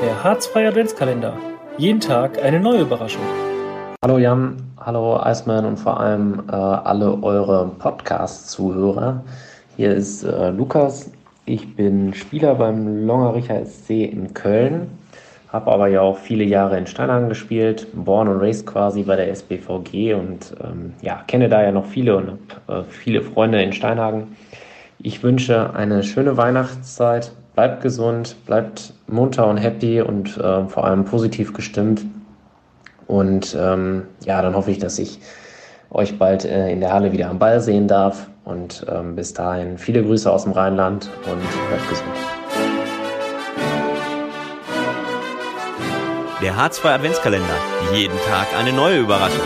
Der Harzfreie Adventskalender. Jeden Tag eine neue Überraschung. Hallo Jan, hallo Iceman und vor allem äh, alle eure Podcast-Zuhörer. Hier ist äh, Lukas. Ich bin Spieler beim Longericher SC in Köln, habe aber ja auch viele Jahre in Steinhagen gespielt, born und raised quasi bei der SBVG und ähm, ja, kenne da ja noch viele und habe äh, viele Freunde in Steinhagen. Ich wünsche eine schöne Weihnachtszeit, bleibt gesund, bleibt munter und happy und äh, vor allem positiv gestimmt. Und ähm, ja, dann hoffe ich, dass ich euch bald äh, in der Halle wieder am Ball sehen darf. Und ähm, bis dahin viele Grüße aus dem Rheinland und bleibt gesund. Der Harzfreie Adventskalender. Jeden Tag eine neue Überraschung.